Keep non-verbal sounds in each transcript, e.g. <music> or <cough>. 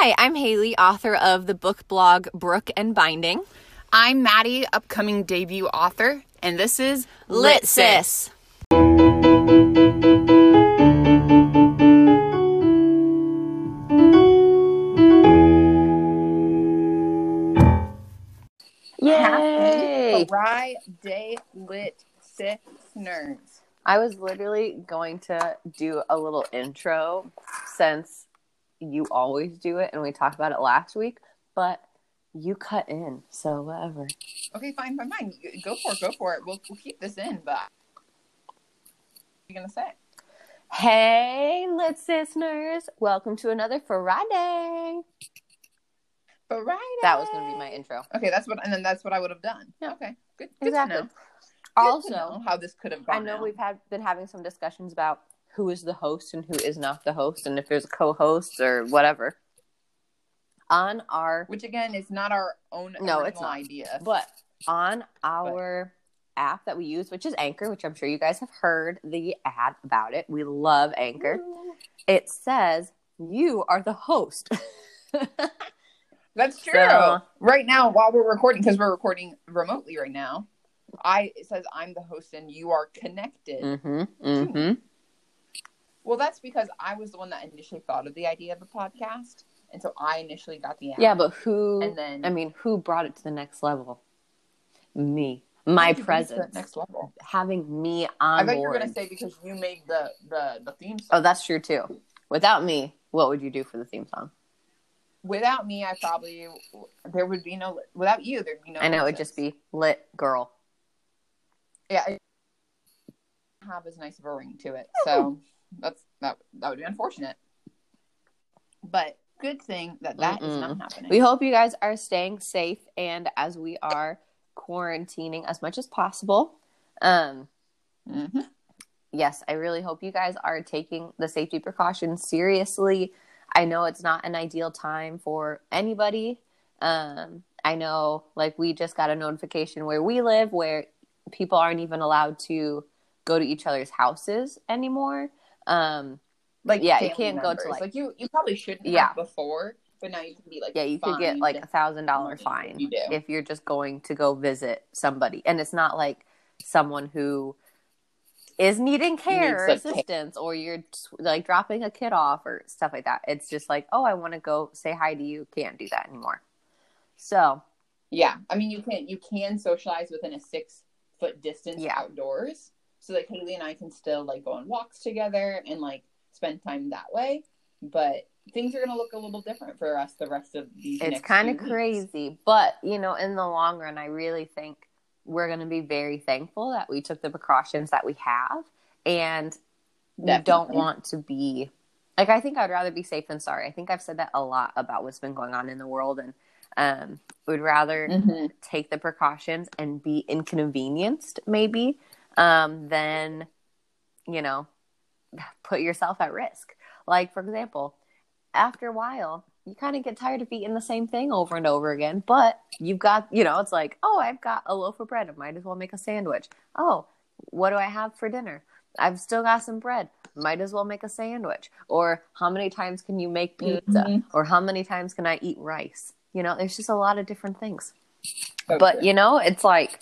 Hi, I'm Haley, author of the book blog Brook and Binding. I'm Maddie, upcoming debut author, and this is Lit Sis. Yay! Friday lit sis nerds. I was literally going to do a little intro since you always do it and we talked about it last week, but you cut in, so whatever. Okay, fine, fine, fine. Go for it, go for it. We'll, we'll keep this in, but what are you gonna say? Hey, lit listeners! Welcome to another Friday. Friday. That was to be my intro. Okay, that's what, and then that's what I would have done. Yeah. Okay, good. good Exactly. To know. Good Also, to know how this could have gone. I know out. we've had been having some discussions about who is the host and who is not the host, and if there's a co-host or whatever. On our, which again is not our own No, it's not. idea. but on our app that we use, which is Anchor, which I'm sure you guys have heard the ad about it. We love Anchor. It says you are the host. <laughs> That's true. So- right now, while we're recording, because we're recording remotely right now, I it says I'm the host and you are connected. mm-hmm. Mm-hmm. Well, that's because I was the one that initially thought of the idea of the podcast, and so I initially got the app. Yeah, but who? and then I mean, who brought it to the next level? Me. My How did you bring it to presence. next level. Having me on I thought you were gonna say because you made the the the theme Song. Oh, that's true too. Without me, what would you do for the theme song? Without me, I probably there would be no. Without you, there'd be no. I know it would just be lit girl. yeah. It have as nice of a ring to it, so that's that. That would be unfortunate. But good thing that that is not happening. We hope you guys are staying safe and as we are quarantining as much as possible. Um, Mhm. yes, I really hope you guys are taking the safety precautions seriously. I know it's not an ideal time for anybody. Um, I know, like, we just got a notification where we live where people aren't even allowed to go to each other's houses anymore. Um, Like Yeah, you can't go to, members. like- you. You probably shouldn't. Yeah. have before, but now you can be like. yeah, you could get like a thousand dollar if fine you do. if you're just going to go visit somebody, and it's not like someone who is needing care or like, assistance, or you're like dropping a kid off or stuff like that. It's just like, oh, I want to go say hi to you. Can't do that anymore. So Yeah, I mean, you can you can socialize within a six foot distance Yeah. outdoors, so that Haley and I can still like go on walks together and like spend time that way. But things are gonna look a little different for us the rest of these. it's kind of crazy, but you know, in the long run, I really think we're going to be very thankful that we took the precautions that we have, and we don't want to be like I think I'd rather be safe than sorry. I think I've said that a lot about what's been going on in the world, and um, would rather Mhm. take the precautions and be inconvenienced maybe um, than you know put yourself at risk. Like for example, after a while, you kind of get tired of eating the same thing over and over again. But you've got you know it's like oh I've got a loaf of bread. I might as well make a sandwich. Oh, what do I have for dinner? I've still got some bread. Might as well make a sandwich. Or how many times can you make pizza? Mhm. Or how many times can I eat rice? You know, there's just a lot of different things. So But you know, it's like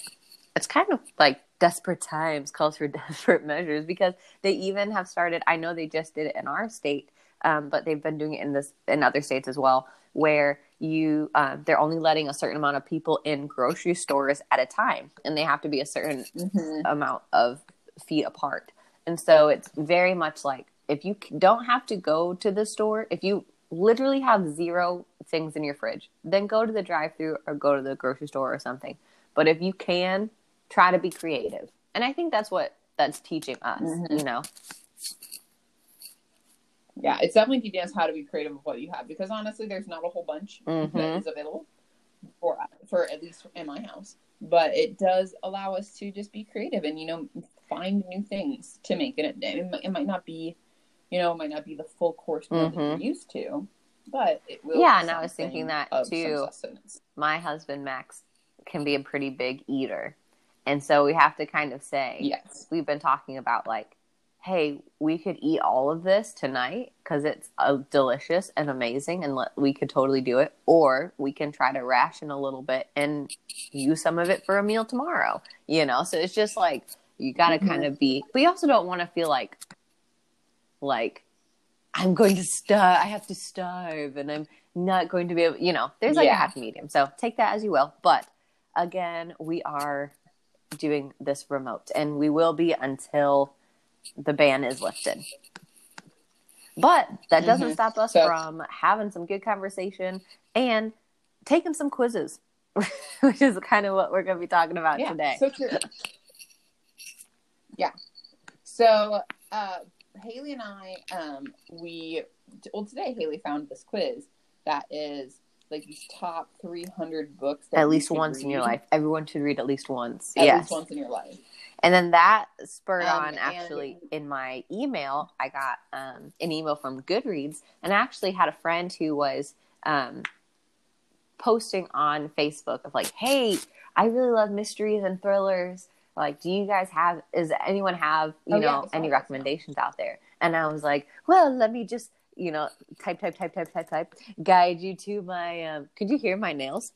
it's kind of like desperate times calls for <laughs> desperate measures because they even have started. I know they just did it in our state, um, but they've been doing it in this in other states as well, where you uh, they're only letting a certain amount of people in grocery stores at a time, and they have to be a certain Mhm. amount of feet apart. And so it's very much like if you don't have to go to the store, if you literally have zero things in your fridge, then go to the drive-through or go to the grocery store or something. But if you can, try to be creative. And I think that's what that's teaching us, Mhm. you know. yeah, it's definitely teaching us how to be creative with what you have because honestly, there's not a whole bunch Mhm. that is available for for at least in my house. But it does allow us to just be creative and you know find new things to make. And it, it, might- it might not be, you know, it might not be the full course meal that you're used to, but it will. Yeah, and I was thinking that too. My husband Max can be a pretty big eater. And so we have to kind of say Yes. we've been talking about like hey, we could eat all of this tonight because it's uh, delicious and amazing, and let, we could totally do it. Or we can try to ration a little bit and use some of it for a meal tomorrow. You know, so it's just like you got to Mhm. kind of be, but you also don't want to feel like, like I'm going to starve. I have to starve, and I'm not going to be able. You know, there's like a Yeah. happy medium. So take that as you will. But again, we are doing this remote, and we will be until the ban is lifted. But that doesn't Mhm. stop us So- from having some good conversation and taking some quizzes, <laughs> which is kind of what we're going to be talking about yeah, today. so true. yeah. So uh, Haley and I, um, we well today Haley found this quiz that is like these top 300 books that at least once in your life. Everyone should read at least once. At yes. least once in your life. And then that spurred Um, on and- actually in my email. I got um, an email from Goodreads, and I actually had a friend who was um, posting on Facebook of like, "Hey, I really love mysteries and thrillers. Like, do you guys have? Is anyone have you Oh, know saw any recommendations out there?" And I was like, "Well, let me just." You know, type, type, type, type, type, type. Guide you to my. Um, could you hear my nails?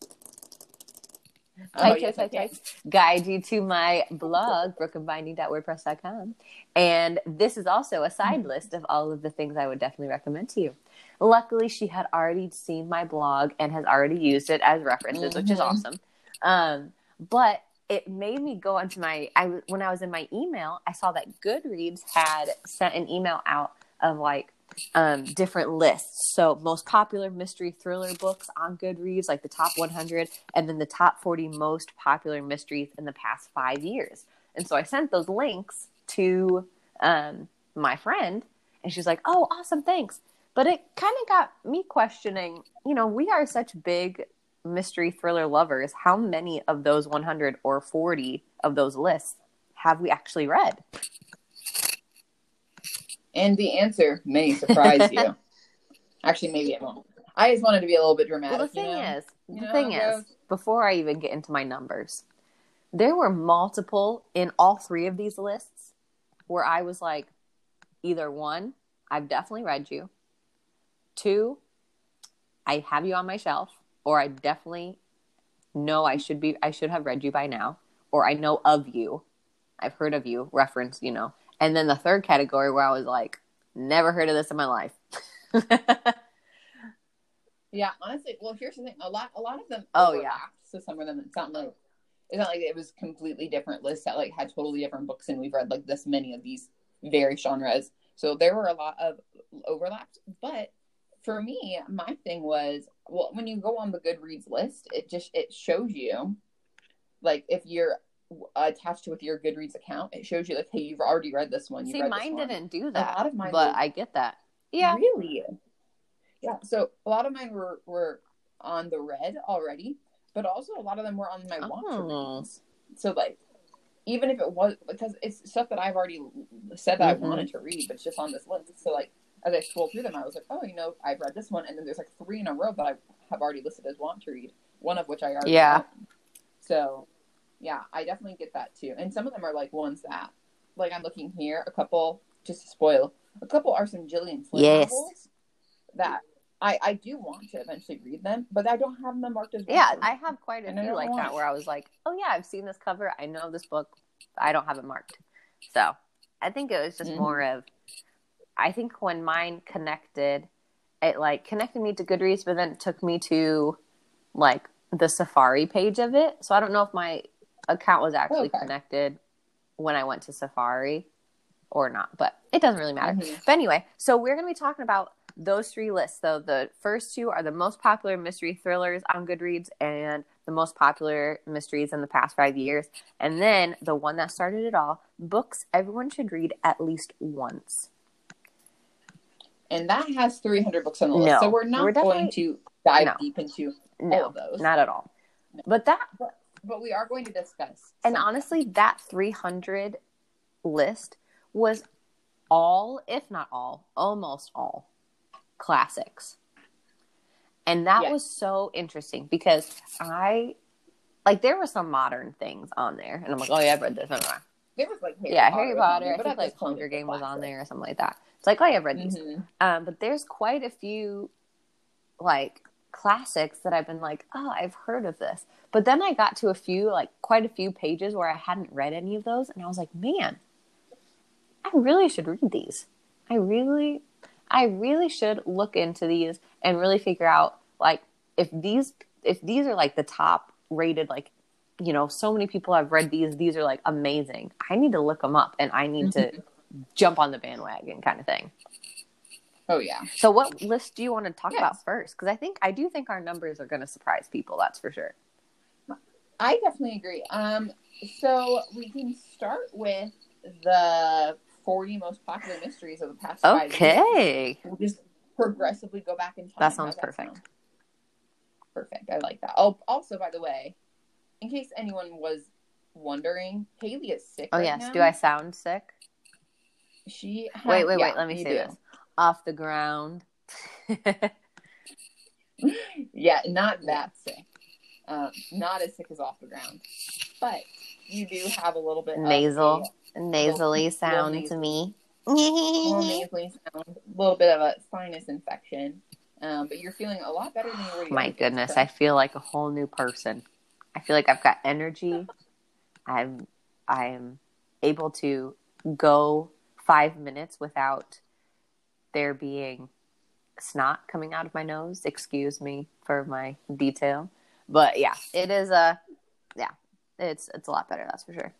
Oh, type, yes, type, type, guide you to my blog, brookenbinding.wordpress.com. And this is also a side list of all of the things I would definitely recommend to you. Luckily, she had already seen my blog and has already used it as references, which is Mhm. awesome. Um, but it made me go onto my, I, when I was in my email, I saw that Goodreads had sent an email out of like, um, different lists. So, most popular mystery thriller books on Goodreads, like the top 100, and then the top 40 most popular mysteries in the past five years. And so I sent those links to um, my friend, and she's like, "Oh, awesome, thanks." But it kind of got me questioning. You know, we are such big mystery thriller lovers. How many of those 100 or 40 of those lists have we actually read? And the answer may surprise you. <laughs> Actually, maybe it won't. I just wanted to be a little bit dramatic. Well, the thing you know? is, You the know thing is, before I even get into my numbers, there were multiple in all three of these lists where I was like, either one, I've definitely read you. Two, I have you on my shelf, or I definitely know I should be I should have read you by now, or I know of you. I've heard of you, reference, you know. And then the third category where I was like, never heard of this in my life. <laughs> Yeah, honestly, well, here's the thing: a lot, a lot of them. Oh, yeah. So some of them, it's not like it's not like it was completely different lists that like had totally different books, and we've read like this many of these various genres. So there were a lot of overlaps. But for me, my thing was, well, when you go on the Goodreads list, it just it shows you, like, if you're attached to with your Goodreads account, it shows you like, hey, you've already read this one. You've See, read this mine one. didn't do that. A lot of mine but was- I get that. Yeah. Really? Yeah. So a lot of mine were were on the red already, but also a lot of them were on my want to Oh. reads. So like, even if it was because it's stuff that I've already said that Mhm. I wanted to read, but it's just on this list. So like, as I scrolled through them, I was like, oh, you know, I've read this one, and then there's like three in a row that I have already listed as want to read. One of which I already Yeah. own. So, yeah, I definitely get that too. And some of them are like ones that, like, I'm looking here. A couple, just to spoil, a couple are some Gillian Flynn Yes. novels that I I do want to eventually read them, but I don't have them marked as Yeah, I have quite a And few like that where I was like, oh yeah, I've seen this cover. I know this book. I don't have it marked. So I think it was just Mhm. more of, I think when mine connected, it like connected me to Goodreads, but then it took me to like the Safari page of it. So I don't know if my account was actually Okay. connected when I went to Safari or not, but it doesn't really matter. Mhm. But anyway, so we're going to be talking about those three lists. So the first two are the most popular mystery thrillers on Goodreads and the most popular mysteries in the past five years. And then the one that started it all books everyone should read at least once. And that has 300 books on the list, No, so we're not we're going to dive no. deep into all of those. not at all. But that, but we are going to discuss. and some. honestly, that 300 list was all, if not all, almost all classics. And that Yes. was so interesting because I, like, there were some modern things on there. And I'm like, oh, yeah, I've read this. There was like Harry yeah, Potter Harry Potter. there, I think like Hunger Game was on there or something like that. It's like, oh, yeah, I've read these. Mhm. Um, but there's quite a few like classics that I've been like, oh, I've heard of this. But then I got to a few, like quite a few pages where I hadn't read any of those, and I was like, man, I really should read these. I really, I really should look into these and really figure out like if these, if these are like the top rated, like you know, so many people have read these. These are like amazing. I need to look them up, and I need to mm-hmm. jump on the bandwagon, kind of thing. Oh yeah. So, what list do you want to talk Yes. about first? Because I think I do think our numbers are going to surprise people. That's for sure. I definitely agree. Um, so we can start with the 40 most popular mysteries of the past five years. Okay, We'll just progressively go back in time. That sounds How's perfect. sound? Perfect. I like that. Oh, also, by the way, in case anyone was wondering, Haley is sick. Oh right yes. now. Do I sound sick? She had- Wait, wait, yeah, wait. Let me say do. this. Off the ground. <laughs> yeah, not that sick. Um, not as sick as off the ground, but you do have a little bit Nasal. of Nasally little sound nasal. to me. a, little <laughs> nasally sound, a little bit of a sinus infection. Um, but you're feeling a lot better than you were. My goodness, I feel like a whole new person. I feel like I've got energy. I'm I'm able to go five minutes without there being snot coming out of my nose. Excuse me for my detail. But yeah, it is a yeah, it's it's a lot better, that's for sure.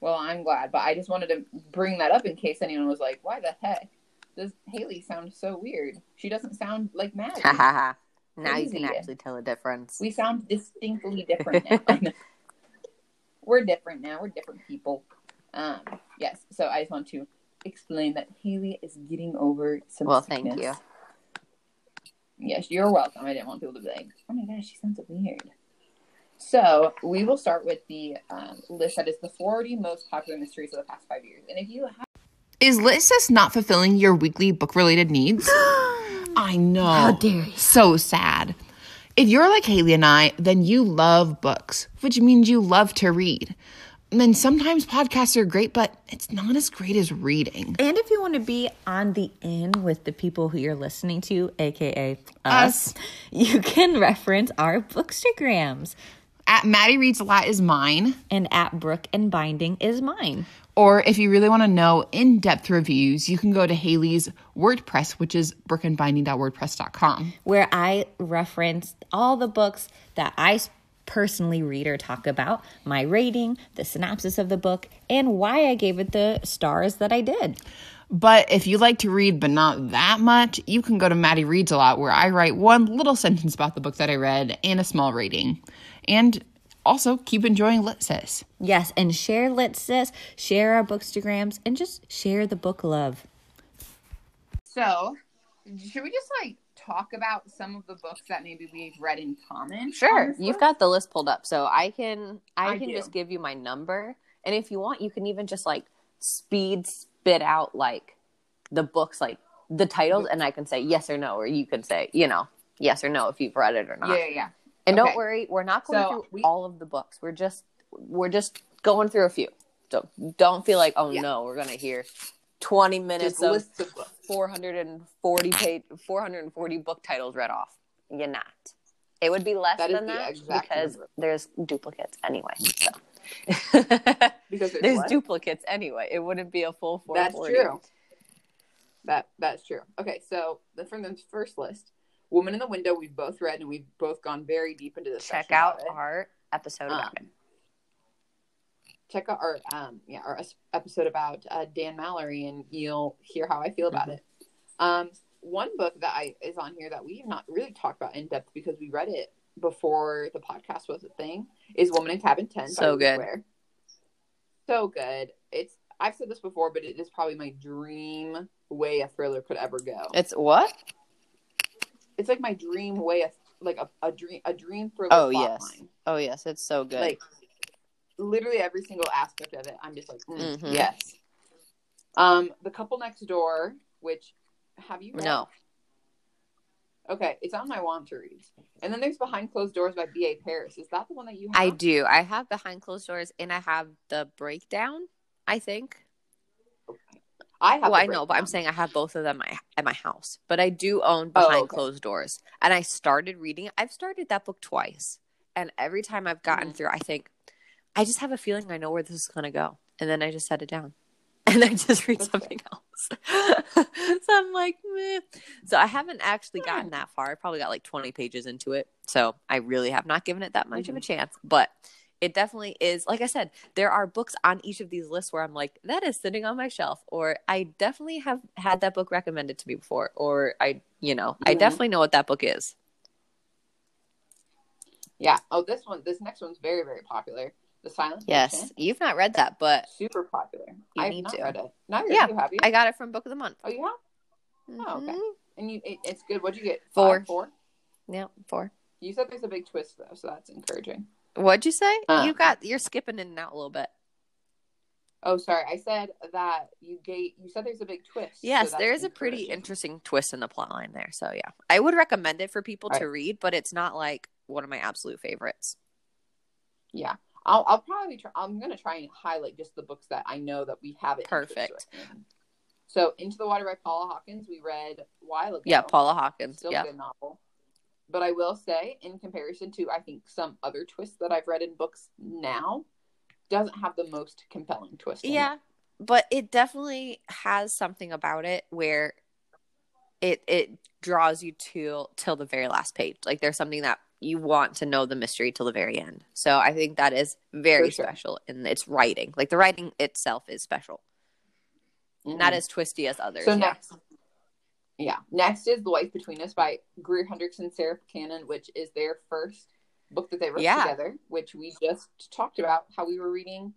Well, I'm glad, but I just wanted to bring that up in case anyone was like, "Why the heck does Haley sound so weird? She doesn't sound like Maddie. Now you can actually tell a difference. we sound distinctly different now. <laughs> We're different now. We're different people." Um, yes. So I just want to explain that Haley is getting over some. Well, thank you. Yes, you're welcome. I didn't want people to be like, "Oh my gosh, she sounds weird." So we will start with the um, list that is the 40 most popular mysteries of the past five years. And if you have Is Lit Sis not fulfilling your weekly book related needs? <gasps> I know. How dare you. So sad. If you're like Haley and I, then you love books, which means you love to read. And then sometimes podcasts are great, but it's not as great as reading. And if you want to be on the in with the people who you're listening to, aka Us. us, you can reference our bookstagrams. At Maddie Reads a Lot is mine. And at Brook and Binding is mine. Or if you really want to know in depth reviews, you can go to Haley's WordPress, which is brookandbinding.wordpress.com. where I reference all the books that I personally read or talk about, my rating, the synopsis of the book, and why I gave it the stars that I did. But if you like to read but not that much, you can go to Maddie Reads a Lot, where I write one little sentence about the book that I read and a small rating. And also keep enjoying Lit Sis. Yes, and share Lit Sis, share our bookstagrams, and just share the book love. So, should we just like talk about some of the books that maybe we've read in common? Sure. You've got the list pulled up. So I can I, I can do. just give you my number. And if you want, you can even just like speed spit out like the books like the titles and I can say yes or no, or you can say, you know, yes or no if you've read it or not. Yeah, yeah, yeah. And Okay. don't worry, we're not going So, through we- all of the books. We're just we're just going through a few. So don't feel like, oh Yeah. no, we're gonna hear twenty minutes Just of lists four hundred and forty page four hundred and forty book titles read off. You're not. It would be less That is than that exact because number. there's duplicates anyway. So <laughs> Because there's, there's duplicates anyway. It wouldn't be a full four That's true. That that's true. Okay, so the from the first list, "Woman in the Window," we've both read and we've both gone very deep into this. Check out our episode Um, about it. Check out our um yeah our episode about uh, Dan Mallory and you'll hear how I feel about Mm-hmm. it. Um, one book that I is on here that we've not really talked about in depth because we read it before the podcast was a thing is Woman in Cabin Ten. So good. Ware. So good. It's I've said this before, but it is probably my dream way a thriller could ever go. It's what? It's like my dream way a like a, a dream a dream thriller. Oh yes. line. Oh yes, it's so good. like literally every single aspect of it i'm just like mm, Mhm. yes um the couple next door which have you read? no. Okay, it's on my want to read. And then there's Behind Closed Doors by B.A. Paris. Is that the one that you have? I do. I have behind closed doors, and I have the breakdown. I think. I have. Well, I know, but I'm saying I have both of them at my- at my house. But I do own Oh, Behind okay. Closed Doors, and I started reading. I've started that book twice, and every time I've gotten Mhm. through, I think I just have a feeling I know where this is going to go, and then I just set it down, <laughs> and I just read That's something else. <laughs> so I'm like, meh. So I haven't actually gotten that far. I probably got like 20 pages into it, so I really have not given it that much of a chance, but. It definitely is. Like I said, there are books on each of these lists where I'm like, that is sitting on my shelf, or I definitely have had that book recommended to me before, or I, you know, I Mhm. definitely know what that book is. Yeah. Oh, this one. This next one's very, very popular. The Silent Yes, Patient. you've not read that, but Super popular. You I need to. read it. Neither Yeah, you have you? I got it from Book of the Month. Oh, you have? Oh, okay. Mhm. And you, it, it's good. What'd you get? Four. Five, four. Yeah, four. You said there's a big twist though, so that's encouraging. What'd you say? Uh. you got you're skipping in and out a little bit. Oh, sorry. I said that you gave. You said there's a big twist. Yes, that's there is a pretty interesting twist in the plot line there. So yeah, I would recommend it for people to Right. read, but it's not like one of my absolute favorites. Yeah, I'll, I'll probably try. I'm gonna try and highlight just the books that I know that we have it. Perfect. So, Into the Water by Paula Hawkins, we read a while ago. Yeah, Paula Hawkins. Still yeah, a good novel. But I will say, in comparison to I think some other twists that I've read in books now, doesn't have the most compelling twist. in it. yeah, but it definitely has something about it where it it draws you to till the very last page. Like there's something that you want to know the mystery till the very end. So I think that is very sure. special in its writing. Like the writing itself is special, Mhm. not as twisty as others. So yeah. next, yeah, next is The Wife Between Us by Greer Hendricks and Sarah Pekkanen, which is their first book that they wrote Yeah. together, which we just talked about how we were reading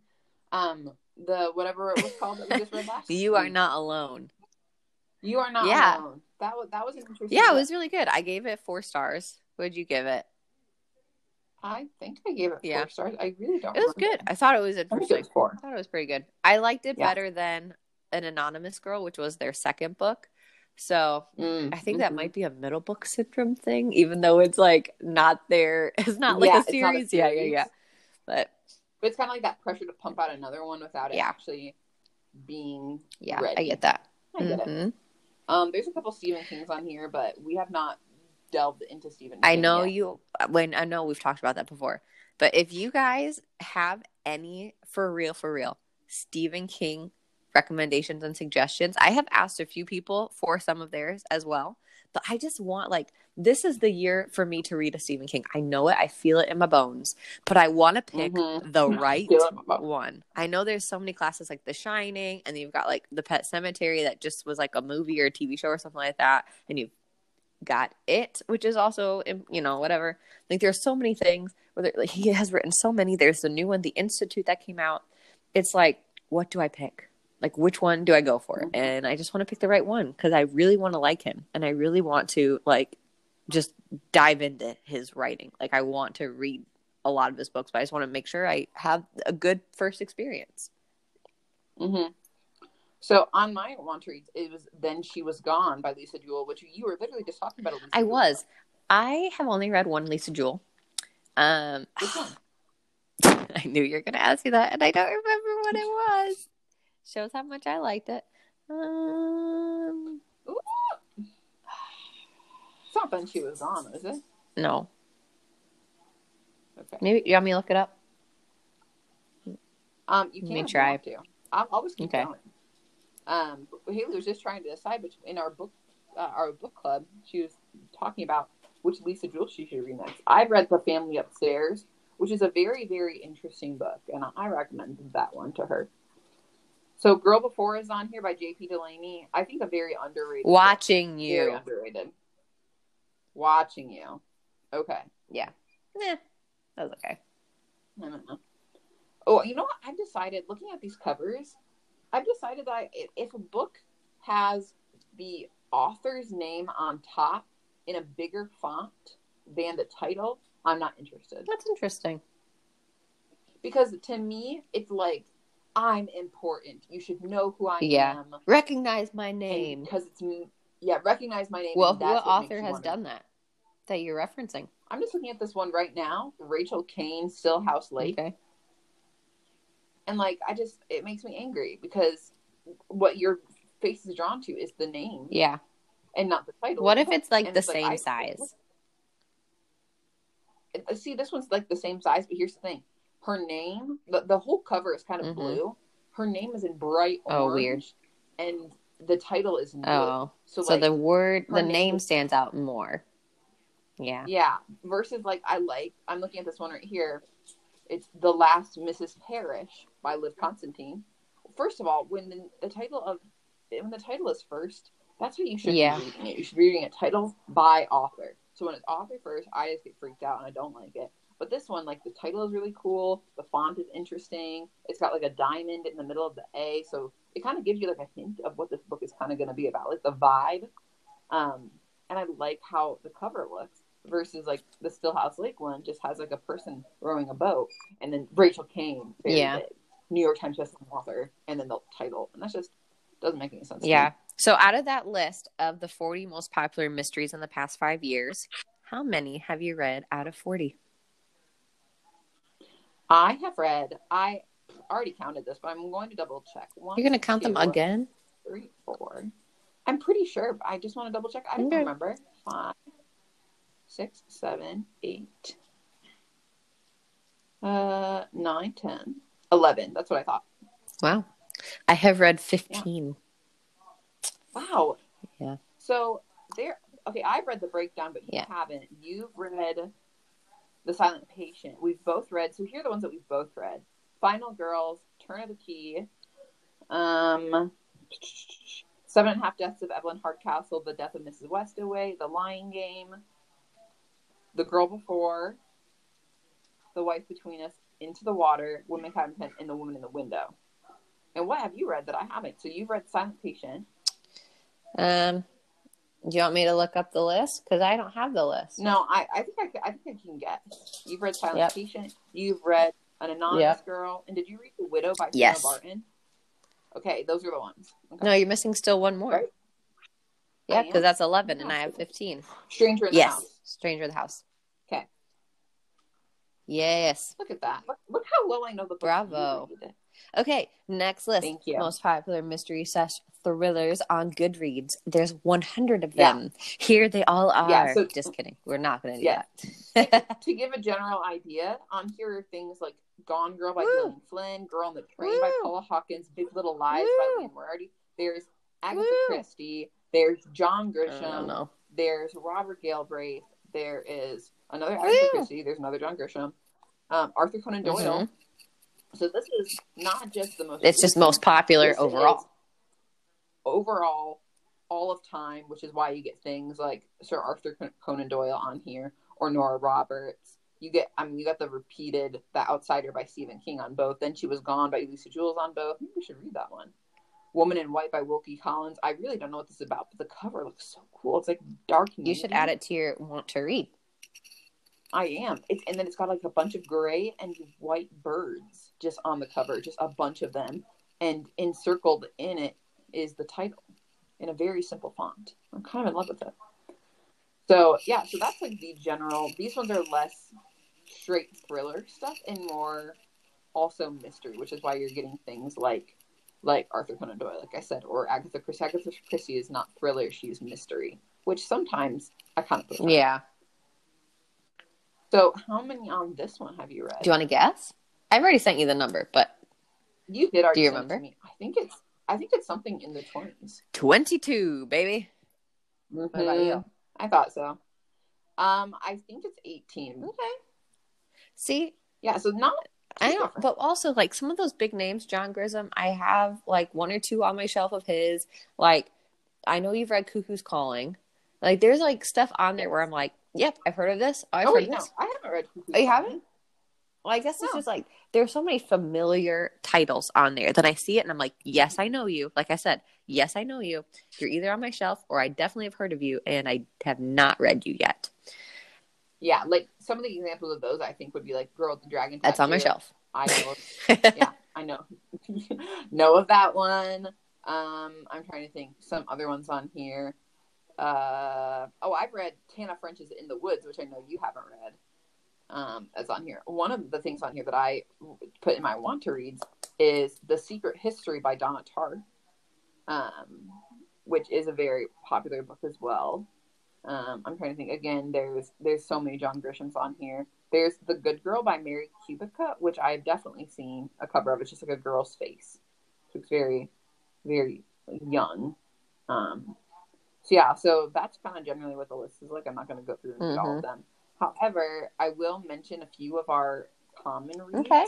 um the whatever it was called that we just read <laughs> last. You are not alone. You are not Yeah. alone. That was that was interesting. Yeah, it was really good. I gave it four stars. What'd you give it? I think I gave it four Yeah. stars. I really don't. It was remember. good. I thought it was I interesting. was four. I thought it was pretty good. I liked it Yeah. better than An Anonymous Girl, which was their second book. So Mm, I think that mhm. might be a middle book syndrome thing, even though it's like not there. <laughs> it's not like Yeah, a it's not a series. Yeah, yeah, yeah. But But it's kind of like that pressure to pump out another one without it Yeah. actually being yeah, I get that. I get it. Mhm. Um, there's a couple Stephen Kings on here, but we have not delved into Stephen. I know yet. you, when I know we've talked about that before, but if you guys have any for real, for real, Stephen King recommendations and suggestions, I have asked a few people for some of theirs as well. But I just want like this is the year for me to read a Stephen King. I know it, I feel it in my bones, but I want to pick Mhm. the <laughs> right feel it in my bones. one. I know there's so many classes like The Shining, and you've got like The Pet Cemetery that just was like a movie or a TV show or something like that, and you've got It, which is also you know whatever. Like there's so many things where like, he has written so many. There's the new one, The Institute that came out. It's like, what do I pick? Like which one do I go for? Mhm. And I just want to pick the right one because I really want to like him, and I really want to like just dive into his writing. Like I want to read a lot of his books, but I just want to make sure I have a good first experience. hmm So on my want to reads, it was "Then She Was Gone" by Lisa Jewell, which you were literally just talking about. Lisa I Jewell was. I have only read one Lisa Jewell. Um? <sighs> I knew you were going to ask me that, and I don't remember what it was. Shows how much I liked it. Um, Ooh. It's not "Then She Was Gone," is it? no, Okay. maybe you want me to look it up. Um, you can if you try. want to. I'll, I'll keep Okay. going. Um, Haley was just trying to decide between in our book, uh, our book club. She was talking about which Lisa Jewell she should read next. I've read The Family Upstairs, which is a very, very interesting book, and I recommended that one to her. So, Girl Before is on here by J.P. Delaney. I think a very underrated. book. Watching Very you. underrated. Watching you. Okay. Yeah. Yeah. That was okay. I don't know. Oh, you know what? I've decided, looking at these covers, I've decided that I, if- a book has the author's name on top in a bigger font than the title, I'm not interested. That's interesting. Because to me, it's like, I'm important. You should know who I Yeah. am. Recognize my name. because it's m- yeah, recognize my name. Well, and that's what what author has done that that you're referencing? I'm just looking at this one right now. Rachel Caine, Stillhouse Lake. Okay. And like I just it makes me angry because what your face is drawn to is the name Yeah. and not the title. What if it's like And the it's same I- size? Uh, See, this one's like the same size, but here's the thing: her name, the, the whole cover is kind of Mhm. blue. Her name is in bright Oh, orange. weird. And the title is in blue. Oh, so, so like, the word, the name name stands out more. Yeah. yeah. Versus like I like. I'm looking at this one right here. It's the last Mrs. Parrish by Liv Constantine. First of all, when the, the title of when the title is first, that's what you should Yeah. be reading it. You should be reading a title by author. So when it's author first, I just get freaked out and I don't like it. But this one, like the title is really cool. The font is interesting. It's got like a diamond in the middle of the A, so it kind of gives you like a hint of what this book is kind of going to be about, like the vibe. Um, and I like how the cover looks versus like the Stillhouse Lake one just has like a person rowing a boat, and then Rachel Caine, Yeah. big, New York Times bestselling author, and then the title, and that's just doesn't make any sense. Yeah. So out of that list of the 40 most popular mysteries in the past five years, how many have you read out of 40? I have read. I already counted this, but I'm going to double check. One, You're going to count them again? three, four. I'm pretty sure, I just want to double check. I don't Okay. remember. Five, six, seven, eight, uh, nine, ten, eleven. That's what I thought. Wow. I have read 15. Wow. Yeah. So there. Okay, I've read the breakdown, but you Yeah. haven't. You've read the Silent Patient. We've both read. So here are the ones that we've both read: Final Girls, Turn of the Key, um, Seven and a Half Deaths of Evelyn Hardcastle, The Death of Mrs. Westaway, The Lying Game, The Girl Before, The Wife Between Us, Into the Water, Women Content, and The Woman in the Window. And what have you read that I haven't? So you've read Silent Patient. Um, do you want me to look up the list? Because I don't have the list. No, I, I think I, I think I can guess. You've read Silent Yep. Patient. You've read An Anonymous Yep. Girl, and did you read The Widow by Yes. Sarah Barton? Okay, those are the ones. Okay. No, you're missing still one more. Right. Yeah, because that's 11 and I have 15. Stranger in the yes. House. Stranger in the House. Okay. Yes. Look at that. Look, look how well I know the book. Bravo. Okay, next list. Thank you. Most popular mystery slash thrillers on Goodreads. There's 100 of Yeah. them. Here they all are. Yeah, so- Just kidding. We're not going to do Yeah. that. <laughs> to give a general idea, on here are things like Gone Girl by Woo. Gillian Flynn, Girl on the Train by Paula Hawkins, Big Little Lies by Woo. Liane Moriarty. There's Agatha Woo. Christie. There's John I Grisham. don't know. There's Robert Galbraith. There is another Agatha. Christie. There's another John Grisham. Um, Arthur Conan Doyle. So this is not just the most. Mm-hmm. It's just most popular overall. Overall, all of time, which is why you get things like Sir Arthur Conan Doyle on here or Nora Roberts. You get, I mean, you got the repeated The Outsider by Stephen King on both. Then She Was Gone by Lisa Jewell on both. Maybe we should read that one. Woman in White by Wilkie Collins. I really don't know what this is about, but the cover looks so cool. It's like dark. You should add it to your want to read. I am. It's and then it's got like a bunch of gray and white birds just on the cover, just a bunch of them, and encircled in it is the title in a very simple font. I'm kind of in love with it. So yeah, so that's like the general. These ones are less straight thriller stuff and more also mystery, which is why you're getting things like like Arthur Conan Doyle, like I said, or Agatha Christie. Agatha Christie is not thriller; she's mystery, which sometimes I kind of prefer. Yeah. So, how many on this one have you read? Do you want to guess? I've already sent you the number, but You did already Do you send it to remember? me. I think it's I think it's something in the twenties. 22, baby. What about you? I thought so. Um, I think it's eighteen. Okay. See, Yeah, so not. I don't, different. but also like some of those big names, John Grisham, I have like one or two on my shelf of his. Like, I know you've read Cuckoo's Calling. Like, there's like stuff on there where I'm like, yep, I've heard of this. Oh, I've oh heard wait, of no, this. I haven't read. Cuckoo's Oh, you haven't? Well, I guess it's No. just like there's so many familiar titles on there that I see it and I'm like, yes, I know you. Like I said, yes, I know you. You're either on my shelf or I definitely have heard of you and I have not read you yet. Yeah, like some of the examples of those I think would be like Girl with the Dragon. That's on my shelf. I <laughs> know. yeah, I know. <laughs> know of that one. Um, I'm trying to think some other ones on here. Uh, oh, I've read Tana French's In the Woods, which I know you haven't read. Um, that's on here. One of the things on here that I put in my want to reads is The Secret History by Donna Tartt, um, which is a very popular book as well. Um, I'm trying to think again. There's there's so many John Grishams on here. There's The Good Girl by Mary Kubica, which I've definitely seen a cover of. It's just like a girl's face. It looks very, very young. Um, so yeah, so that's kind of generally what the list is like. I'm not going to go through and read all Mm-hmm. of them. However, I will mention a few of our common reads. Okay.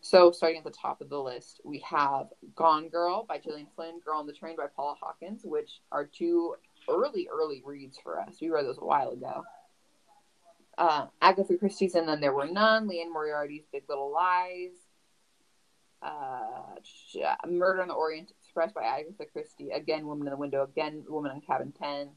So starting at the top of the list, we have Gone Girl by Gillian Flynn, Girl on the Train by Paula Hawkins, which are two early, early reads for us. We read those a while ago. Uh, Agatha Christie's And Then There Were None, Liane Moriarty's Big Little Lies, uh, Murder on the Orient Express by Agatha Christie, again, Woman in the Window, again, Woman in Cabin 10,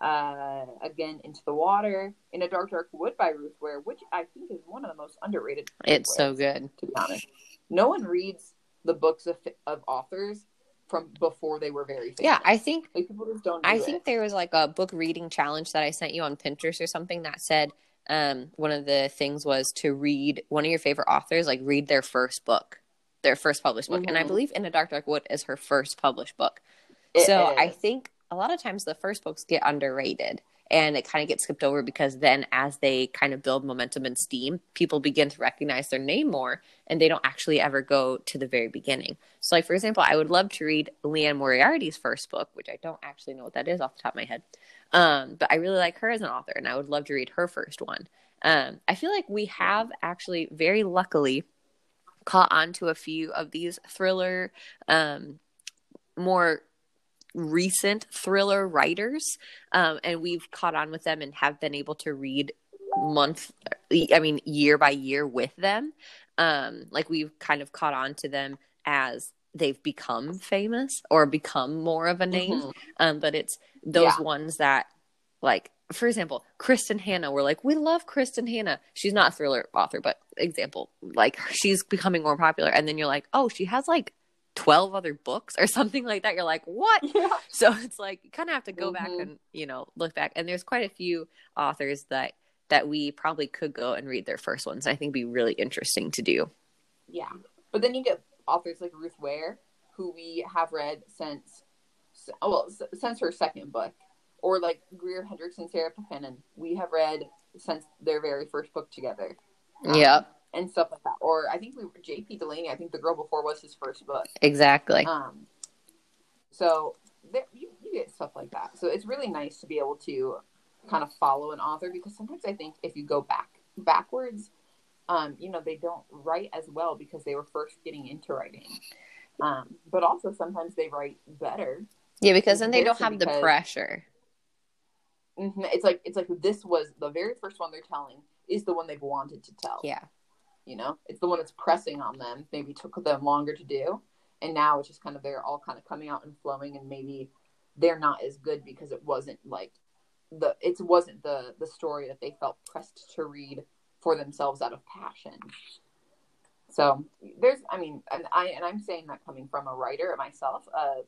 uh, again, Into the Water, In a Dark, Dark Wood by Ruth Ware, which I think is one of the most underrated. It's so good. To be honest, no one reads the books of, of authors from before they were very famous. Yeah, I think like people just don't. Do I it. think there was like a book reading challenge that I sent you on Pinterest or something that said um, one of the things was to read one of your favorite authors, like read their first book, their first published book. And I Mhm. believe In a Dark Dark Wood is her first published book. It so I think a lot of times the first books get underrated and it kind of gets skipped over because then as they kind of build momentum and steam, people begin to recognize their name more and they don't actually ever go to the very beginning. So like for example, I would love to read Liane Moriarty's first book, which I don't actually know what that is off the top of my head. Um, but I really like her as an author and I would love to read her first one. Um, I feel like we have actually very luckily caught on to a few of these thriller um, more recent thriller writers um, and we've caught on with them and have been able to read month i mean year by year with them um, like we've kind of caught on to them as they've become famous or become more of a name Mhm. um, but it's those Yeah. ones that like for example kristin hannah we're like we love kristin hannah she's not a thriller author but example like she's becoming more popular and then you're like oh she has like 12 other books or <laughs> something like that you're like what Yeah. <laughs> so it's like you kind of have to go back Mhm. and you know look back and there's quite a few authors that that we probably could go and read their first ones i think be really interesting to do Yeah. But then you get authors like Ruth Ware, who we have read since, well, since her second book, or like Greer Hendricks and Sarah Pekkanen, we have read since their very first book together. Um, yep And stuff like that. Or I think we were J.P. Delaney. I think The Girl Before was his first book. exactly Um, so there, you, you get stuff like that. So it's really nice to be able to kind of follow an author because sometimes I think if you go back backwards, um, you know, they don't write as well because they were first getting into writing. Um, but also sometimes they write better. yeah because then they don't have the pressure Mhm. It's like it's like this was the very first one they're telling is the one they've wanted to tell. yeah You know, it's the one that's pressing on them. Maybe took them longer to do, and now it's just kind of they're all kind of coming out and flowing, and maybe they're not as good because it wasn't like the it wasn't the the story that they felt pressed to read for themselves out of passion. So there's, I mean, and I and I'm saying that coming from a writer myself. Uh,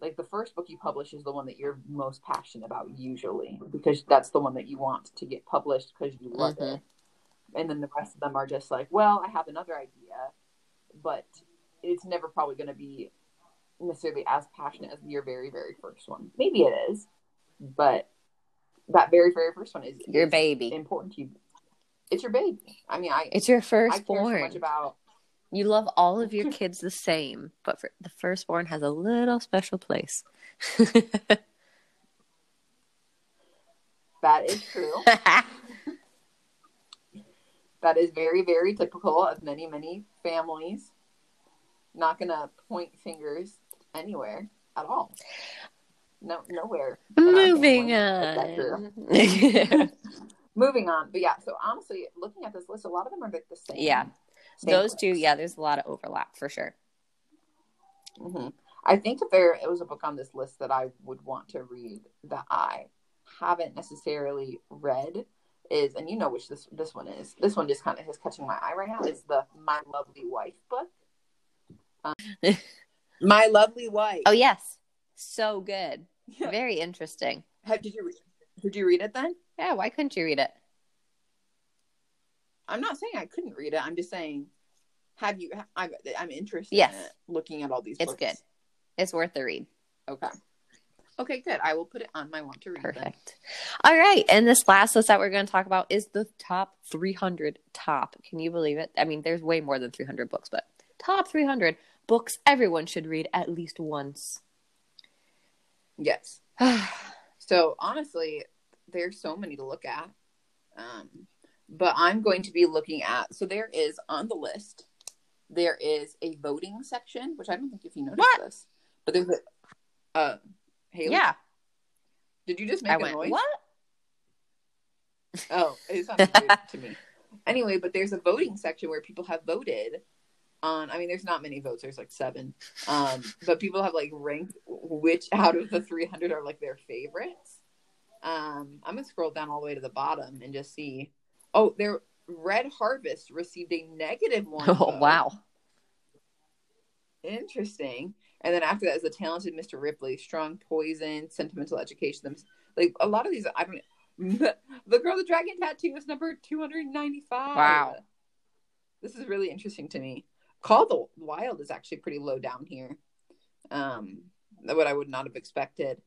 like the first book you publish is the one that you're most passionate about usually because that's the one that you want to get published because you love Mhm. it. And then the rest of them are just like well i have another idea but it's never probably going to be necessarily as passionate as your very very first one. Maybe it is but that very very first one is your baby. important to you. It's your baby. I mean i it's your i care so much about you love all of your <laughs> kids the same but for the firstborn has a little special place. <laughs> That is true. <laughs> That is very very typical of many many families. Not gonna point fingers anywhere at all. No nowhere. Moving family is that true. on. Moving on. But yeah so honestly looking at this list a lot of them are like the same. Yeah. Those two yeah there's a lot of overlap for sure. Hmm i think if there it was a book on this list that i would want to read that i haven't necessarily read is and you know which this this one is. This one just kind of is catching my eye right now is the my lovely wife book. Um, <laughs> my lovely wife. Oh yes. So good. Very interesting. Have, did you re- did you read it then? Yeah, why couldn't you read it? I'm not saying I couldn't read it. I'm just saying, have you? I'm I'm interested. Yes. in it, looking at all these. It's books. good. It's worth the read. Okay. Okay, good. I will put it on my want to read. then. Perfect. All right. And this last list that we're going to talk about is the top 300 top. Can you believe it? I mean, there's way more than 300 books, but top 300 books everyone should read at least once. Yes. <sighs> So honestly, there's so many to look at. Um, but I'm going to be looking at. So there is on the list. There is a voting section, which I don't think if you noticed What? this, but there's a. Uh, Haley, yeah. Did you just make I a went, noise? what? Oh, it sounded weird to me. <laughs> Anyway, but there's a voting section where people have voted on. I mean, there's not many votes. There's like seven, um, but people have like ranked which out of the 300 are like their favorites. Um, I'm gonna scroll down all the way to the bottom and just see. Oh, their Red Harvest received a negative one. <laughs> Oh, vote. wow. Interesting. And then after that is the talented Mr. Ripley, strong poison, sentimental education. Them like a lot of these. I don't. <laughs> the girl the dragon tattoo is number two hundred ninety five. Wow. This is really interesting to me. Call the Wild is actually pretty low down here. Um, what I would not have expected.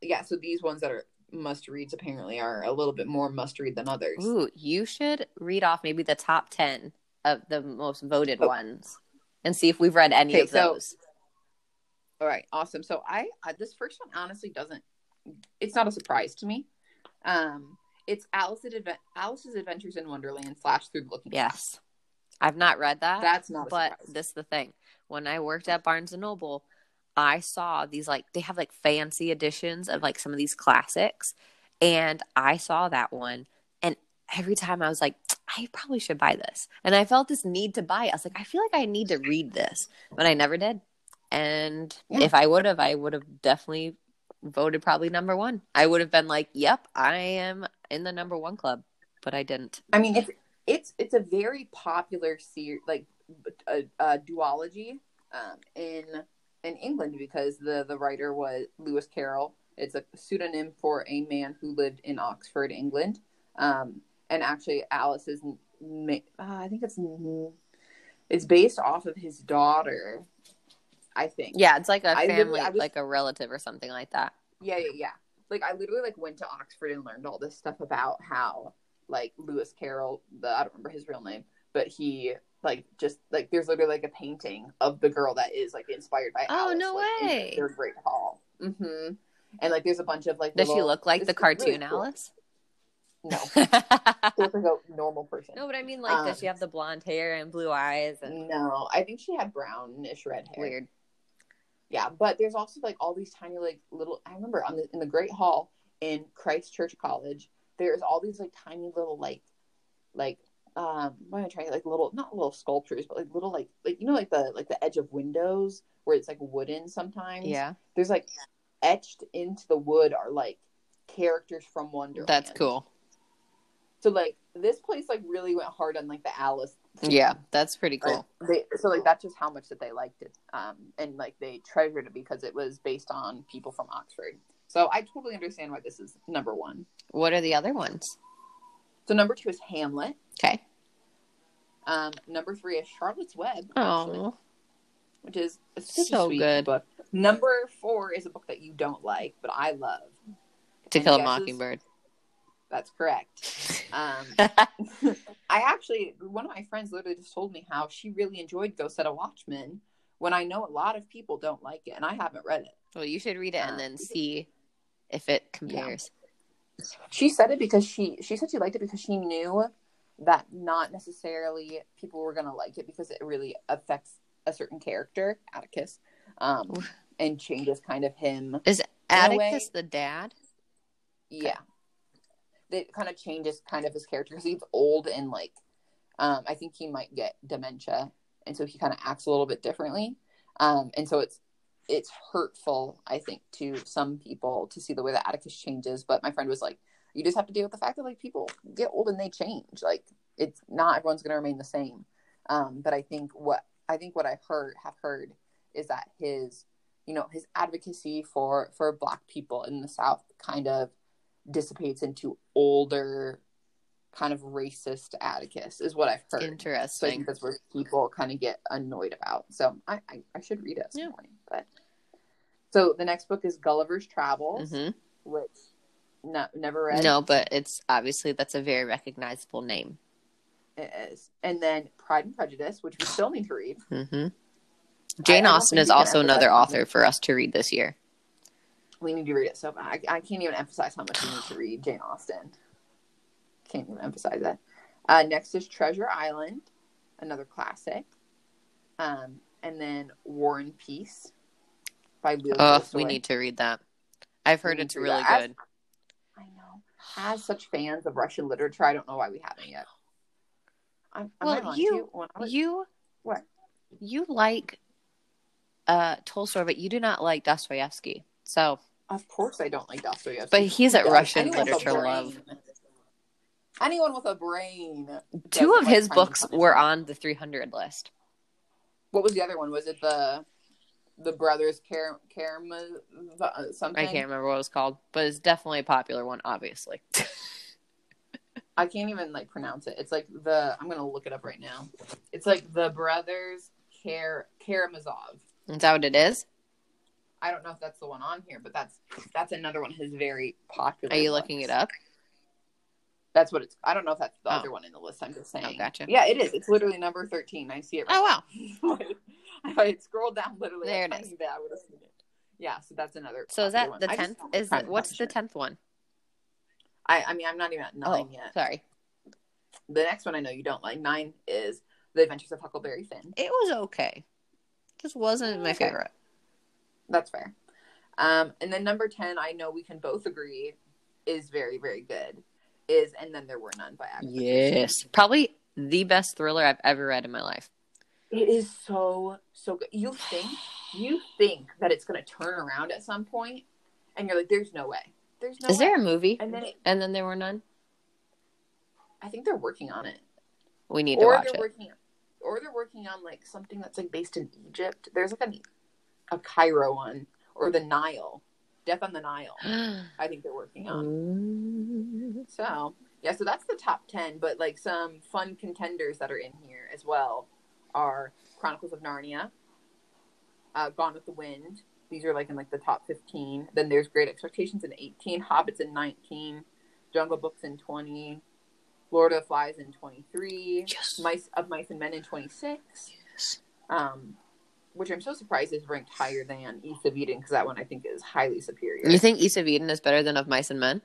Yeah, so these ones that are must reads apparently are a little bit more must read than others. Ooh, you should read off maybe the top 10 of the most voted Oh. ones and see if we've read any Okay, of so- those. All right, awesome. So I, I this first one honestly doesn't. It's not a surprise to me. Um, it's Alice at Advent- Alice's Adventures in Wonderland slash Through the Looking Glass. Yes. I've not read that. That's not but surprise. this is the thing. When I worked at Barnes and Noble, I saw these like they have like fancy editions of like some of these classics, and I saw that one, and every time I was like, I probably should buy this, and I felt this need to buy it. I was like, I feel like I need to read this, but I never did. And Yeah. if I would have, I would have definitely voted probably number one. I would have been like, Yep, I am in the number one club, but I didn't. I mean, it's it's it's a very popular series, like a, a duology um, in in England because the the writer was Lewis Carroll. It's a pseudonym for a man who lived in Oxford, England. Um, and actually, Alice's uh, I think it's it's based off of his daughter. I think. Yeah, it's like a family, was- like a relative or something like that. Yeah, yeah, yeah. Like I literally like went to Oxford and learned all this stuff about how like Lewis Carroll, the I don't remember his real name, but he like just like there's literally like a painting of the girl that is like inspired by Oh, Alice, no like, in way. their great hall. Mm-hmm. And like there's a bunch of like Does she look like the it's really cartoon cool. Alice? No, <laughs> she looks like a normal person. no, but I mean, like, does she Um, have the blonde hair and blue eyes and No, I think she had brownish red hair. weird? Yeah, but there's also like all these tiny like little. I remember on the in the Great Hall in Christ Church College, there's all these like tiny little like like um what am I trying to like little not little sculptures but like little like like you know like the like the edge of windows where it's like wooden sometimes. Yeah, there's like etched into the wood are like characters from Wonderland. that's cool. So like this place like really went hard on like the Alice. theme. Yeah, that's pretty Like, cool. they so like that's just how much that they liked it, um, and like they treasured it because it was based on people from Oxford. So I totally understand why this is number one. What are the other ones? So number two is Hamlet. Okay. Um, number three is Charlotte's Web, actually, Oh, which is So sweet good. book. Number four is a book that you don't like, but I love. To And Kill a? Mockingbird. That's correct. <laughs> Um, <laughs> <laughs> I actually, one of my friends literally just told me how she really enjoyed Go Set a Watchman when I know a lot of people don't like it, and I haven't read it. well, you should read it and Uh, then see if it compares. She said it because she she said she liked it because she knew that not necessarily people were gonna like it because it really affects a certain character, Atticus, um, and changes kind of him. Is Atticus the dad? Yeah, it kind of changes kind of his character because he's old and like, um, I think he might get dementia, and so he kind of acts a little bit differently, um, and so it's it's hurtful, I think, to some people to see the way that Atticus changes. But my friend was like, you just have to deal with the fact that like people get old and they change. Like it's not everyone's going to remain the same. Um, but I think what I think what I heard have heard is that his you know his advocacy for for black people in the south kind of dissipates into older kind of racist atticus is what i've heard so i Interesting. think that's where people kind of get annoyed about so i i, I should read it Yeah. point but so the next book is gulliver's travels hmm which no, never read No, but it's obviously that's a very recognizable name. it is and then pride and prejudice which we still need to read hmm Jane I Austen think is also another author for us to read this year. we need to read it so. I, I can't even emphasize how much we need to read Jane Austen. Can't even emphasize that. Uh, next is Treasure Island, another classic. Um, and then War and Peace by Leo Oh, Tolstoy. we need to read that. I've heard it's really that. good. I know. As such fans of Russian literature, I don't know why we haven't yet. I'm, Well, you- you? Was- You What? you like uh Tolstoy, but you do not like Dostoevsky. So Of course, I don't like Dostoevsky. But he's at Russian Anyone literature love. Anyone with a brain. two of like his books were on the 300 list. What was the other one? Was it the the brothers Karam Karamazov uh, something? I can't remember what it was called, but it's definitely a popular one, obviously. <laughs> I can't even like pronounce it. It's like the I'm gonna look it up right now. It's like the brothers Kar Karamazov. is that what it is? I don't know if that's the one on here, but that's that's another one. His very popular. Are you books. looking it up? That's what it's. I don't know if that's the Oh. other one in the list. I'm just saying. Oh, gotcha. Yeah, it is. It's literally number thirteen. I see it. Oh wow. <laughs> if <laughs> I had scrolled down literally There a tiny is. bit, I would have seen it. Yeah, so that's another. So is that one. the tenth? Is it, what's the tenth one? I I mean I'm not even at nine oh, yet. sorry. The next one I know you don't like. Nine is The Adventures of Huckleberry Finn. It was okay. Just wasn't my Okay. favorite. That's fair. Um, and then number ten, I know we can both agree is very very good. Is and then there were none by Agatha Yes, probably the best thriller I've ever read in my life. It is so so good. You think you think that it's going to turn around at some point, and you're like, "There's no way. There's no Is way." there a movie? And then it, And then there were none. I think they're working on it, We need to or watch they're it. working, or they're working on like something that's like based in Egypt. There's like a a Cairo one or the Nile, Death on the Nile. <gasps> I think they're working on. So yeah, so that's the top ten. But like some fun contenders that are in here as well are Chronicles of Narnia, uh, Gone with the Wind. These are like in like the top fifteen. Then there's Great Expectations in eighteen, Hobbits in nineteen, Jungle Books in twenty, Lord of the Flies in twenty three, Yes. Mice of Mice and Men in twenty six. Yes. Um, which I'm so surprised is ranked higher than East of Eden because that one I think is highly superior. You think East of Eden is better than Of Mice and Men?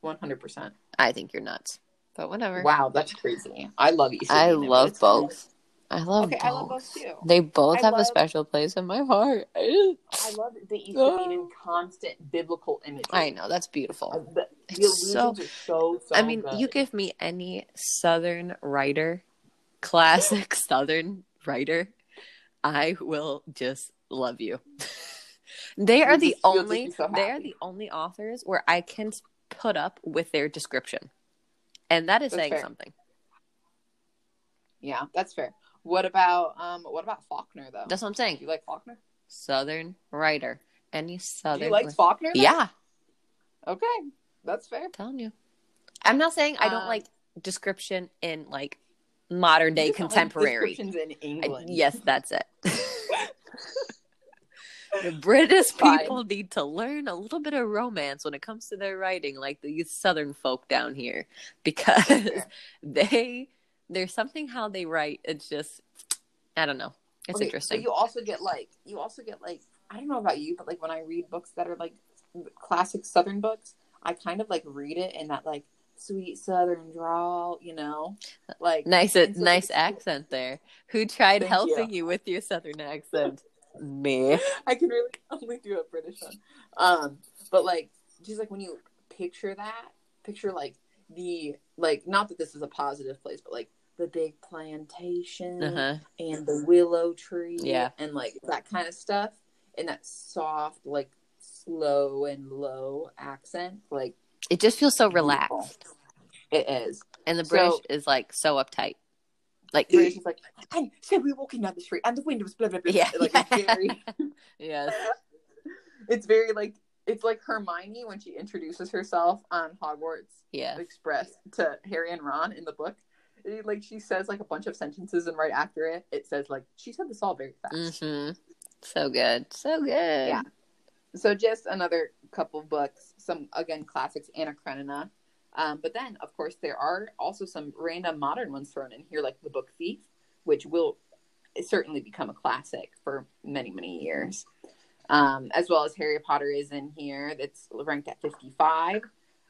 One hundred percent. I think you're nuts. But whatever. Wow, that's crazy. I love East. of I love both. I love Okay, both. I love both too. They both I have a special place in my heart. I love the East of Oh. Constant biblical imagery. I know that's beautiful. The, so- so. so I mean, good. you give me any Southern writer, classic <laughs> Southern writer, I will just love you. <laughs> they are You the just- only so they are the only authors where I can put up with their description, and that is That's saying fair. something. Yeah, that's fair. What about um? What about Faulkner though? That's what I'm saying. you like Faulkner? Southern writer, any Southern? Do you like Faulkner? though? Yeah, Okay, that's fair. I'm telling you. I'm not saying I don't Um, like description in like modern day like contemporary. descriptions in I- England. yes, that's it. <laughs> the British Fine. people need to learn a little bit of romance when it comes to their writing, like the Southern folk down here, because <laughs> they there's something how they write. It's just I don't know. It's Okay, interesting. But you also get like you also get like I don't know about you, but like when I read books that are like classic Southern books, I kind of like read it in that like sweet Southern drawl, you know, like nice, so nice it's- accent there. Who tried helping you. with your Southern accent? Me. <laughs> I can really only do a British one. Um, but like, just like when you picture that, picture like the like not that this is a positive place, but like the big plantation Uh huh. and the willow tree, Yeah. and like that kind of stuff, and that soft, like slow and low accent, like It just feels so relaxed, it is. and the So- British is like so uptight. Like And she's like, and so we were walking down the street, and the wind was blah blah blah. Yeah. like it's <laughs> very, yes. <laughs> it's very like it's like Hermione when she introduces herself on Hogwarts Yeah. Express to Harry and Ron in the book. It, like she says like a bunch of sentences, and right after it, it says like she said this all very fast. hmm So good. So good. Yeah. So just another couple of books, some again classics, Anna Karenina. Um, but then, of course, there are also some random modern ones thrown in here, like the book Thief, which will certainly become a classic for many, many years. Um, as well as Harry Potter is in here, that's ranked at 55.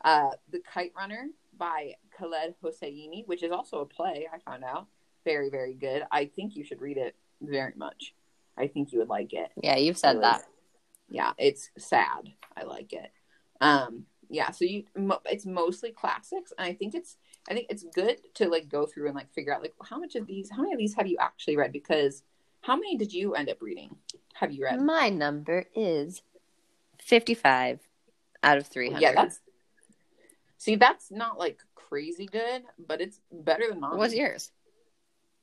Uh, the Kite Runner by Khaled Hosseini, which is also a play, I found out. Very, very good. I think you should read it very much. I think you would like it Yeah, you've said that. yeah it's sad i like it um yeah so you mo- it's mostly classics and i think it's i think it's good to like go through and like figure out like how much of these how many of these have you actually read because how many did you end up reading have you read My number is 55 out of 300. yeah that's see that's not like crazy good but it's better than mine What's yours?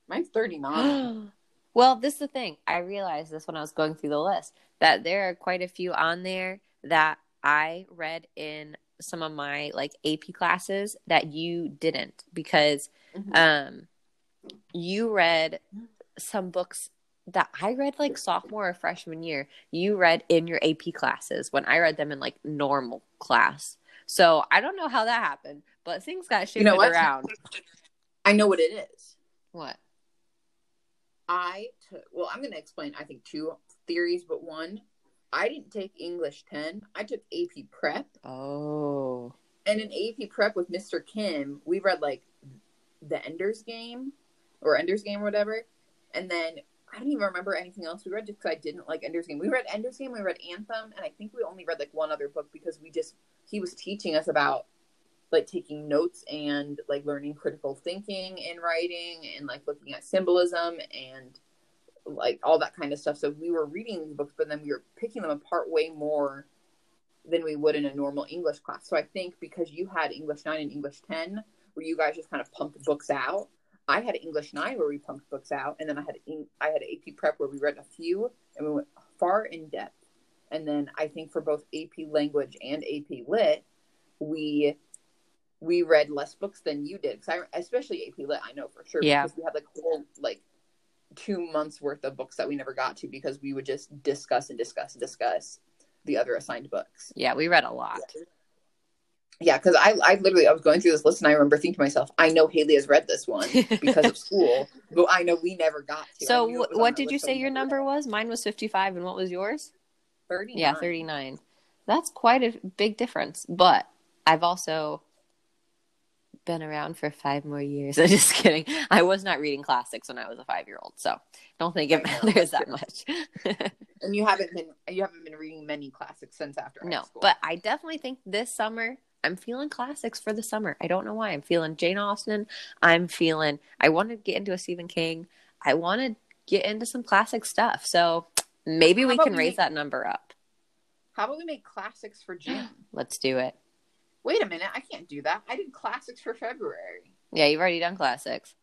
mine's 39 <gasps> well, this is the thing. I realized this when I was going through the list that there are quite a few on there that I read in some of my like AP classes that you didn't because Mhm. um you read some books that I read like sophomore or freshman year. You read in your AP classes when I read them in like normal class. So I don't know how that happened, but things got shifted You know around. i know what it is What? I took, well, I'm going to explain, I think, two theories, but one, I didn't take English 10. I took AP Prep. Oh. And in AP Prep with Mr. Kim, we read like The Ender's Game or Ender's Game or whatever. And then I don't even remember anything else we read just because I didn't like Ender's Game. We read Ender's Game, we read Anthem, and I think we only read like one other book because we just, he was teaching us about like taking notes and like learning critical thinking in writing and like looking at symbolism and like all that kind of stuff. So we were reading these books, but then we were picking them apart way more than we would in a normal English class. So I think because you had English 9 and English 10, where you guys just kind of pumped books out, I had English 9 where we pumped books out, and then I had I had AP Prep where we read a few and we went far in depth. And then I think for both AP Language and AP Lit, we we read less books than you did. Cause I, especially AP Lit, I know for sure. Yeah. Because we had like whole like two months worth of books that we never got to because we would just discuss and discuss and discuss the other assigned books. Yeah, we read a lot. Yeah, because I, I literally I was going through this list and I remember thinking to myself, I know Haley has read this one because of <laughs> school, but I know we never got to. So, knew it wh- was on what did you say your number read was? Mine was 55, and what was yours? Thirty. Yeah, 39. That's quite a big difference. But I've also been around for five more years. <laughs> I'm just kidding. I was not reading classics when I was a five year old, so don't think it matters that much. <laughs> And you haven't been you haven't been reading many classics since after high no, but I definitely think this summer I'm feeling classics for the summer. I don't know why. I'm feeling Jane Austen. I'm feeling. I want to get into a Stephen King. I want to get into some classic stuff. So maybe How we can we raise make- that number up. how about we make classics for <gasps> June? Let's do it. Wait a minute, I can't do that. I did classics for February. Yeah, you've already done classics.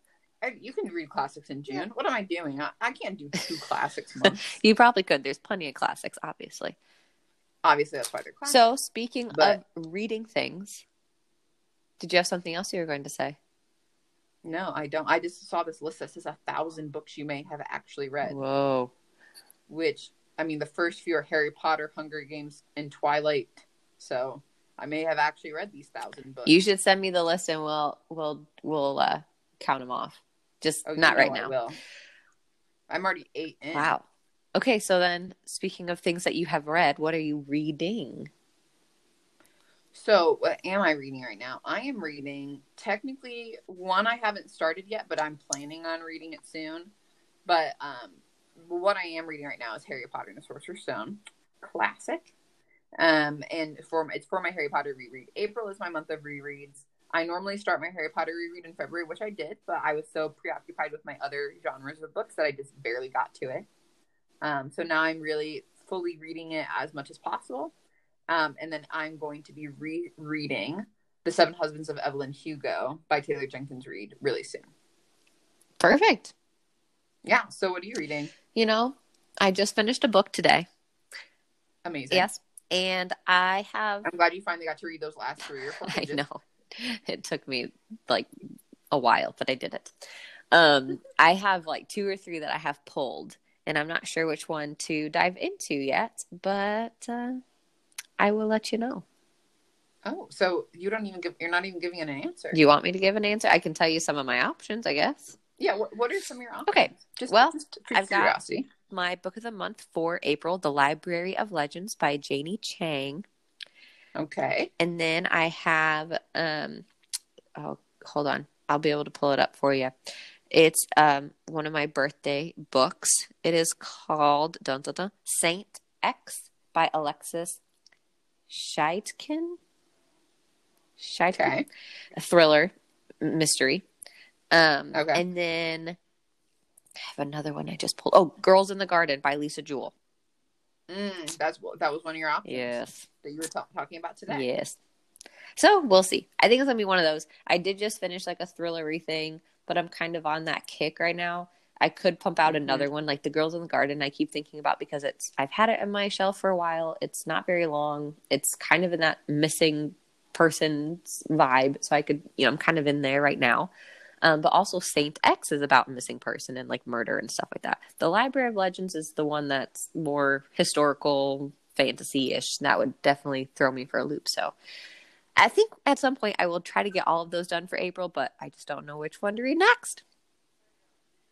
I, you can read classics in June. What am I doing? I, I can't do two <laughs> classics months. You probably could. There's plenty of classics, obviously. Obviously, that's why they're classics. So, speaking But- of reading things, did you have something else you were going to say? no, I don't. I just saw this list that says a thousand books you may have actually read. Whoa. which I mean, the first few are Harry Potter, Hunger Games, and Twilight. So I may have actually read these thousand books. You should send me the list and we'll we'll we'll uh, count them off. Just Oh, not right I now. will. I'm already eight in. Wow. Okay, so then speaking of things that you have read, what are you reading? So what am I reading right now? I am reading technically one I haven't started yet, but I'm planning on reading it soon. But um, what I am reading right now is Harry Potter and the Sorcerer's Stone, classic. Um, and for it's for my Harry Potter reread. April is my month of rereads. I normally start my Harry Potter reread in February, which I did, but I was so preoccupied with my other genres of books that I just barely got to it. Um, so now I'm really fully reading it as much as possible. Um, and then I'm going to be rereading The Seven Husbands of Evelyn Hugo by Taylor Jenkins Reid really soon. Perfect. Yeah. So what are you reading? You know, I just finished a book today. Amazing. Yes. And I have, I'm glad you finally got to read those last three or four <laughs> I pages. know it took me like a while, but I did it. Um, I have like two or three that I have pulled, and I'm not sure which one to dive into yet, but uh, I will let you know. Oh, so you don't even give. You're not even giving an answer. Do you want me to give an answer? I can tell you some of my options, I guess. yeah. What, what are some of your options? Okay, Just well, just I've got- My book of the month for April, The Library of Legends by Janie Chang. Okay. And then I have um oh hold on. I'll be able to pull it up for you. It's um one of my birthday books. It is called dun, dun, dun, Saint X by Alexis Schaitkin. Schaitkin. Okay. A thriller mystery. Um Okay. and then I have another one I just pulled. Oh, Girls in the Garden by Lisa Jewell. Mm, that's that was one of your options. Yes. That you were ta- talking about today. Yes. So we'll see. I think it's gonna be one of those. I did just finish like a thrillery thing, but I'm kind of on that kick right now. I could pump out Mhm. another one, like The Girls in the Garden. I keep thinking about because it's I've had it on my shelf for a while. It's not very long. It's kind of in that missing person's vibe, so I could, you know, I'm kind of in there right now. Um, but also Saint X is about missing person and like murder and stuff like that. The Library of Legends is the one that's more historical fantasy ish. That would definitely throw me for a loop. So I think at some point I will try to get all of those done for April, but I just don't know which one to read next.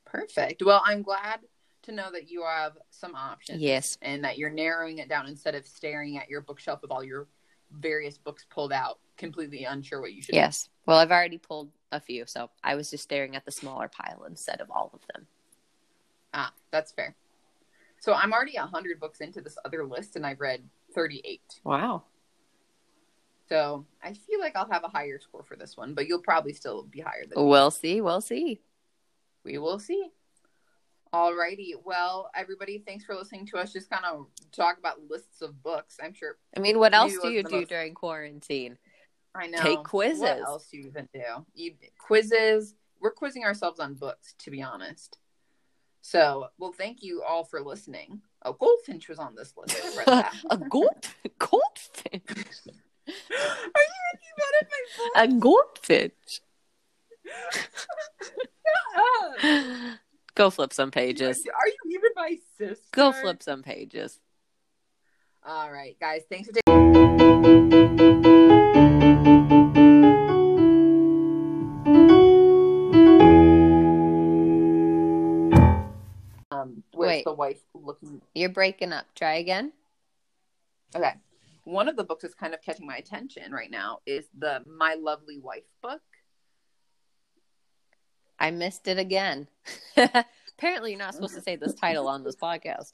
Perfect. Well, I'm glad to know that you have some options. Yes. And that you're narrowing it down instead of staring at your bookshelf with all your various books pulled out, completely unsure what you should. Yes. Well, I've already pulled a few, so I was just staring at the smaller pile instead of all of them. Ah, that's fair. So I'm already hundred books into this other list, and I've read 38. Wow. So I feel like I'll have a higher score for this one, but you'll probably still be higher than me. We'll see. We'll see. we will see. Alrighty. Well, everybody, thanks for listening to us just kind of talk about lists of books. I'm sure I mean, what else do you do most- during quarantine? I know. Take quizzes. What else do you even do? You quizzes. We're quizzing ourselves on books, to be honest. So, well, thank you all for listening. A Goldfinch was on this list. I read that. <laughs> a gold goldfinch. <laughs> Are you making fun of my A goldfinch. voice? <laughs> Go flip some pages. Are you even my sister? Go flip some pages. All right, guys. Thanks for taking. Um, where's Wait. the wife looking? You're breaking up. Try again. Okay. One of the books that's kind of catching my attention right now is the My Lovely Wife book. I missed it again. <laughs> Apparently, you're not supposed to say this title on this podcast.